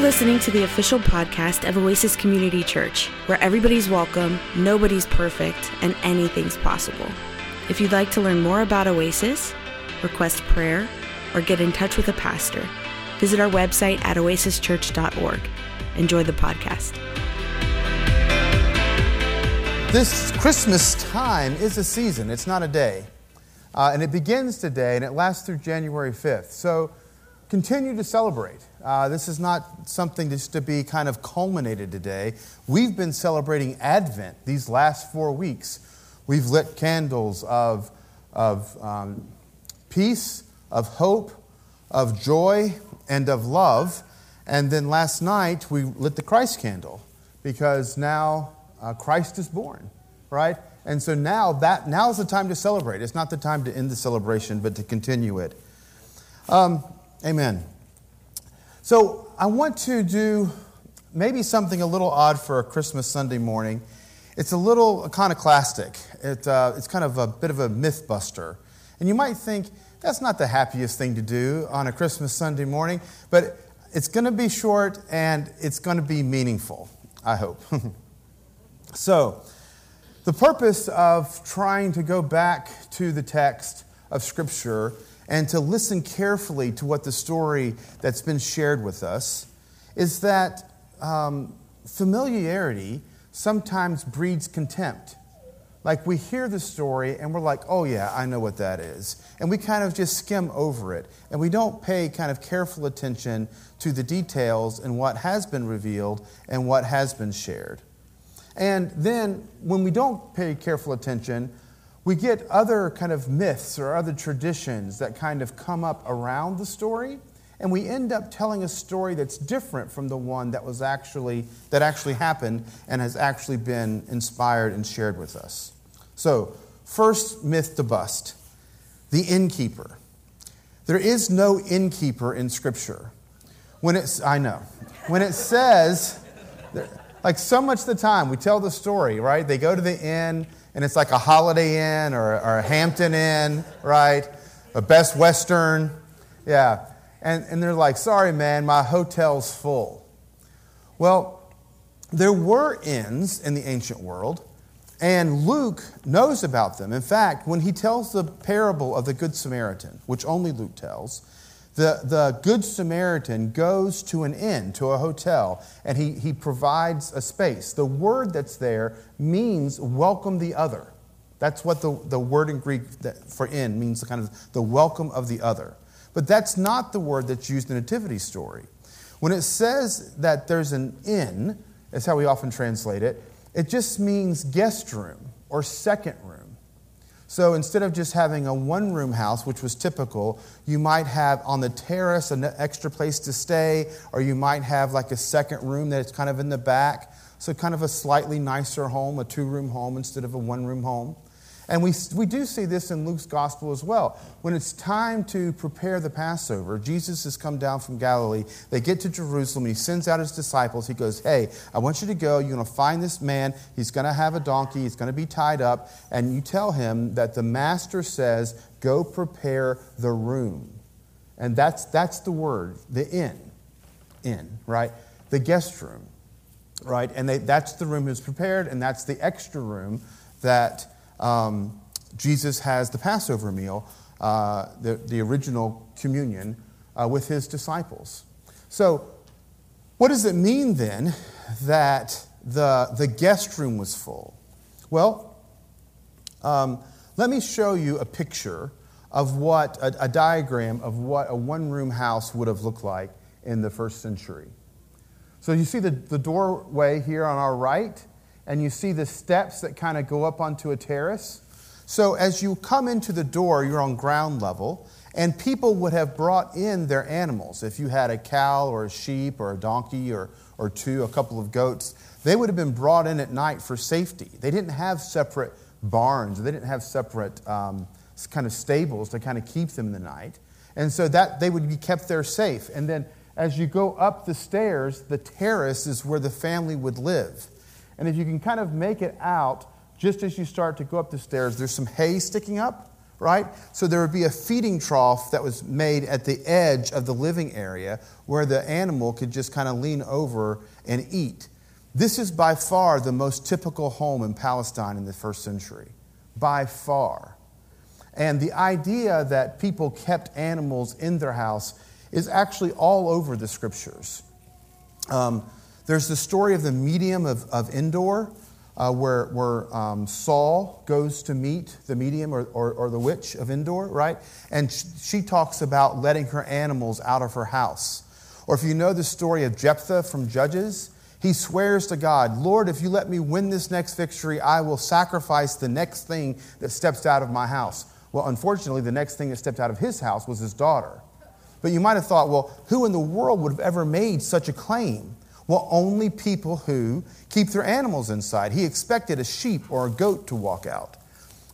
listening to the official podcast of Oasis Community Church, where everybody's welcome, nobody's perfect, and anything's possible. If you'd like to learn more about Oasis, request prayer, or get in touch with a pastor, visit our website at oasischurch.org. Enjoy the podcast. This Christmas time is a season, it's not a day. Uh, and it begins today and it lasts through January 5th. So continue to celebrate. Uh, this is not something just to be kind of culminated today. We've been celebrating Advent these last four weeks. We've lit candles of, of um, peace, of hope, of joy, and of love. And then last night we lit the Christ candle because now uh, Christ is born, right? And so now that now is the time to celebrate. It's not the time to end the celebration, but to continue it. Um, Amen. So I want to do maybe something a little odd for a Christmas Sunday morning. It's a little iconoclastic. It, uh, it's kind of a bit of a myth buster. And you might think that's not the happiest thing to do on a Christmas Sunday morning, but it's going to be short and it's going to be meaningful, I hope. so, the purpose of trying to go back to the text of Scripture and to listen carefully to what the story that's been shared with us is that um, familiarity sometimes breeds contempt. Like we hear the story and we're like, oh yeah, I know what that is. And we kind of just skim over it. And we don't pay kind of careful attention to the details and what has been revealed and what has been shared. And then when we don't pay careful attention, we get other kind of myths or other traditions that kind of come up around the story and we end up telling a story that's different from the one that was actually that actually happened and has actually been inspired and shared with us. So first myth to bust the innkeeper. There is no innkeeper in scripture. When it's i know. When it says like so much of the time we tell the story right? They go to the inn and it's like a Holiday Inn or, or a Hampton Inn, right? A Best Western. Yeah. And, and they're like, sorry, man, my hotel's full. Well, there were inns in the ancient world, and Luke knows about them. In fact, when he tells the parable of the Good Samaritan, which only Luke tells, the, the Good Samaritan goes to an inn, to a hotel, and he, he provides a space. The word that's there means welcome the other. That's what the, the word in Greek for inn means, the kind of the welcome of the other. But that's not the word that's used in the Nativity story. When it says that there's an inn, that's how we often translate it, it just means guest room or second room. So instead of just having a one room house, which was typical, you might have on the terrace an extra place to stay, or you might have like a second room that's kind of in the back. So, kind of a slightly nicer home, a two room home instead of a one room home. And we, we do see this in Luke's gospel as well. When it's time to prepare the Passover, Jesus has come down from Galilee. They get to Jerusalem. He sends out his disciples. He goes, Hey, I want you to go. You're going to find this man. He's going to have a donkey. He's going to be tied up. And you tell him that the master says, Go prepare the room. And that's, that's the word, the inn. Inn, right? The guest room, right? And they, that's the room that's prepared, and that's the extra room that um, Jesus has the Passover meal, uh, the, the original communion, uh, with his disciples. So, what does it mean then that the, the guest room was full? Well, um, let me show you a picture of what, a, a diagram of what a one room house would have looked like in the first century. So, you see the, the doorway here on our right? And you see the steps that kind of go up onto a terrace. So as you come into the door, you're on ground level, and people would have brought in their animals. If you had a cow or a sheep or a donkey or, or two, a couple of goats, they would have been brought in at night for safety. They didn't have separate barns, they didn't have separate um, kind of stables to kind of keep them in the night. And so that they would be kept there safe. And then as you go up the stairs, the terrace is where the family would live. And if you can kind of make it out, just as you start to go up the stairs, there's some hay sticking up, right? So there would be a feeding trough that was made at the edge of the living area where the animal could just kind of lean over and eat. This is by far the most typical home in Palestine in the first century. By far. And the idea that people kept animals in their house is actually all over the scriptures. Um, there's the story of the medium of, of Endor, uh, where, where um, Saul goes to meet the medium or, or, or, the witch of Endor, right? And she talks about letting her animals out of her house. Or if you know the story of Jephthah from Judges, he swears to God, Lord, if you let me win this next victory, I will sacrifice the next thing that steps out of my house. Well, unfortunately, the next thing that stepped out of his house was his daughter. But you might have thought, well, who in the world would have ever made such a claim? Well, only people who keep their animals inside. He expected a sheep or a goat to walk out.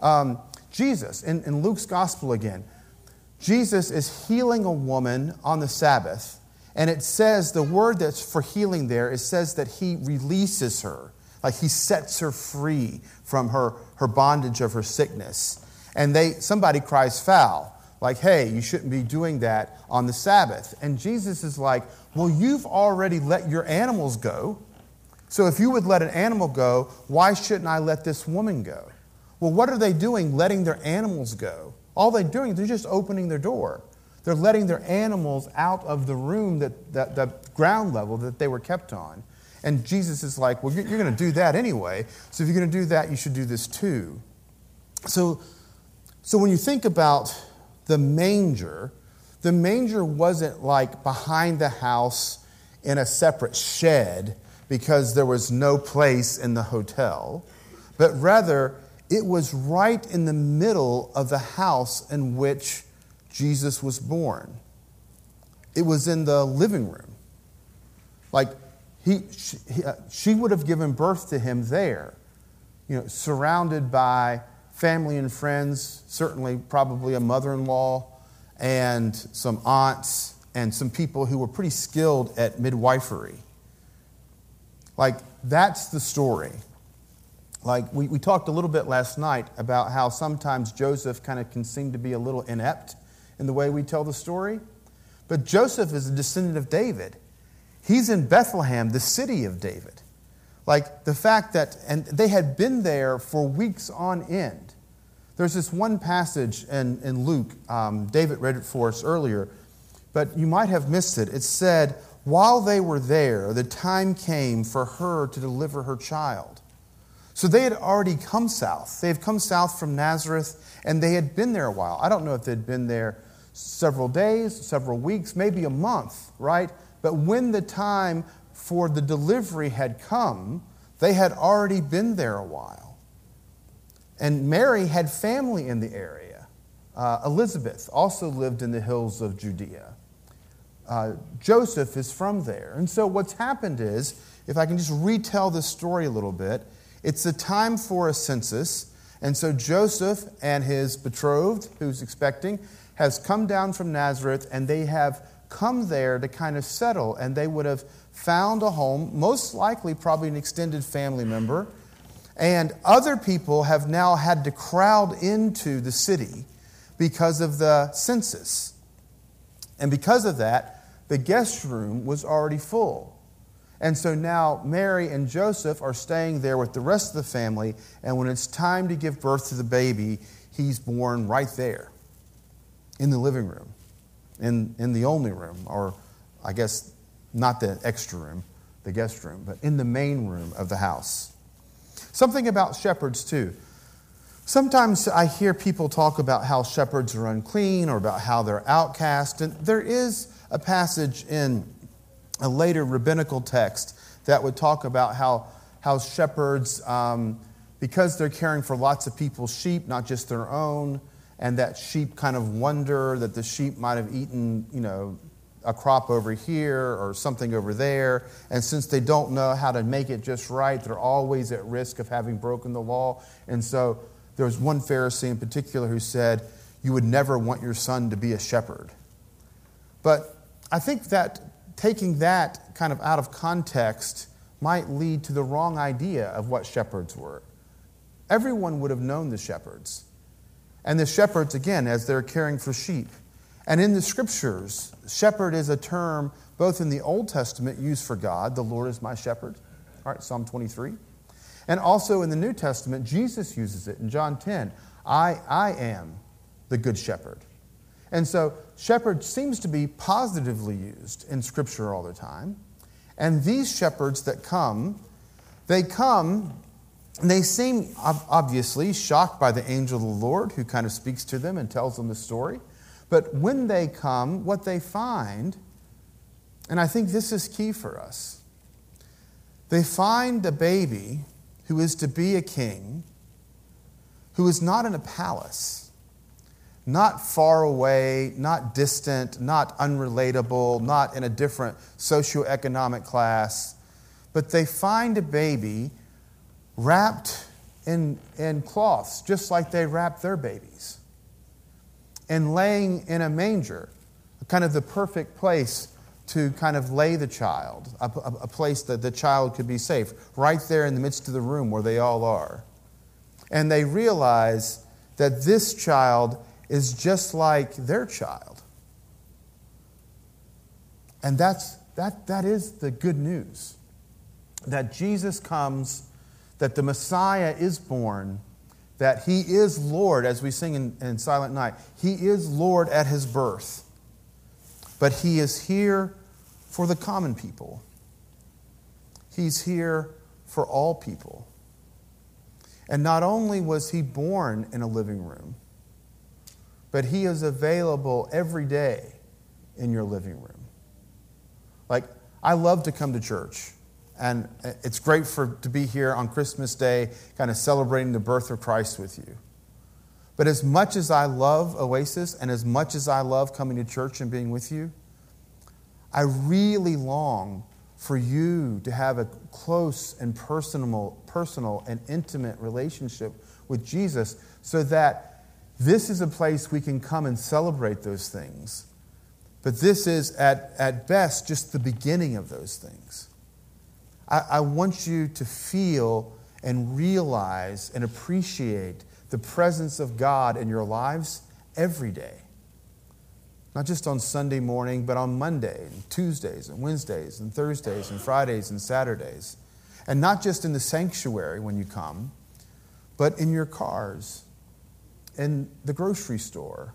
Um, Jesus, in, in Luke's gospel again, Jesus is healing a woman on the Sabbath. And it says, the word that's for healing there, it says that he releases her, like he sets her free from her, her bondage of her sickness. And they, somebody cries foul like, hey, you shouldn't be doing that on the Sabbath. And Jesus is like, well, you've already let your animals go. So if you would let an animal go, why shouldn't I let this woman go? Well, what are they doing letting their animals go? All they're doing, is they're just opening their door. They're letting their animals out of the room, that, that, the ground level that they were kept on. And Jesus is like, well, you're, you're going to do that anyway. So if you're going to do that, you should do this too. So, so when you think about the manger, the manger wasn't like behind the house in a separate shed because there was no place in the hotel, but rather it was right in the middle of the house in which Jesus was born. It was in the living room. Like he, she, he, uh, she would have given birth to him there, you know, surrounded by family and friends, certainly probably a mother in law and some aunts and some people who were pretty skilled at midwifery. Like, that's the story. Like, we, we talked a little bit last night about how sometimes Joseph kind of can seem to be a little inept in the way we tell the story. But Joseph is a descendant of David. He's in Bethlehem, the city of David. Like the fact that, and they had been there for weeks on end. There's this one passage in, in Luke, um, David read it for us earlier, but you might have missed it. It said, While they were there, the time came for her to deliver her child. So they had already come south. They had come south from Nazareth, and they had been there a while. I don't know if they'd been there several days, several weeks, maybe a month, right? But when the time for the delivery had come, they had already been there a while. And Mary had family in the area. Uh, Elizabeth also lived in the hills of Judea. Uh, Joseph is from there. And so what's happened is, if I can just retell this story a little bit, it's a time for a census. And so Joseph and his betrothed, who's expecting, has come down from Nazareth and they have come there to kind of settle. And they would have found a home, most likely, probably an extended family member and other people have now had to crowd into the city because of the census. And because of that, the guest room was already full. And so now Mary and Joseph are staying there with the rest of the family. And when it's time to give birth to the baby, he's born right there in the living room, in, in the only room, or I guess not the extra room, the guest room, but in the main room of the house. Something about shepherds, too. Sometimes I hear people talk about how shepherds are unclean or about how they're outcast. And there is a passage in a later rabbinical text that would talk about how, how shepherds, um, because they're caring for lots of people's sheep, not just their own, and that sheep kind of wonder that the sheep might have eaten, you know, a crop over here or something over there. And since they don't know how to make it just right, they're always at risk of having broken the law. And so there was one Pharisee in particular who said, You would never want your son to be a shepherd. But I think that taking that kind of out of context might lead to the wrong idea of what shepherds were. Everyone would have known the shepherds. And the shepherds, again, as they're caring for sheep. And in the scriptures, shepherd is a term both in the Old Testament used for God, the Lord is my shepherd, all right, Psalm 23. And also in the New Testament, Jesus uses it in John 10. I, I am the good shepherd. And so, shepherd seems to be positively used in Scripture all the time. And these shepherds that come, they come and they seem obviously shocked by the angel of the Lord who kind of speaks to them and tells them the story. But when they come, what they find, and I think this is key for us, they find a baby who is to be a king, who is not in a palace, not far away, not distant, not unrelatable, not in a different socioeconomic class, but they find a baby wrapped in, in cloths, just like they wrap their babies, and laying in a manger, kind of the perfect place to kind of lay the child, a, a, a, place that the child could be safe, right there in the midst of the room where they all are. And they realize that this child is just like their child. And that's, that, that is the good news that Jesus comes that the Messiah is born, that he is Lord, as we sing in, in Silent Night. He is Lord at his birth, but he is here for the common people. He's here for all people. And not only was he born in a living room, but he is available every day in your living room. Like, I love to come to church. And it's great for, to be here on Christmas Day, kind of celebrating the birth of Christ with you. But as much as I love Oasis and as much as I love coming to church and being with you, I really long for you to have a close and personal, personal and intimate relationship with Jesus so that this is a place we can come and celebrate those things. But this is, at, at best, just the beginning of those things. I, I want you to feel and realize and appreciate the presence of God in your lives every day. Not just on Sunday morning, but on Monday and Tuesdays and Wednesdays and Thursdays and Fridays and Saturdays. And not just in the sanctuary when you come, but in your cars, in the grocery store,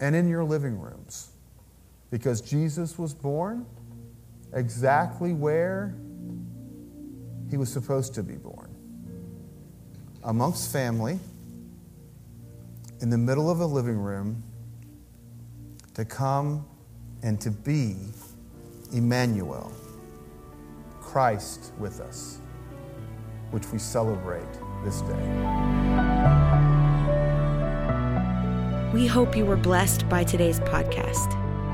and in your living rooms. Because Jesus was born exactly where he was supposed to be born. Amongst family, in the middle of a living room, to come and to be Emmanuel, Christ with us, which we celebrate this day. We hope you were blessed by today's podcast.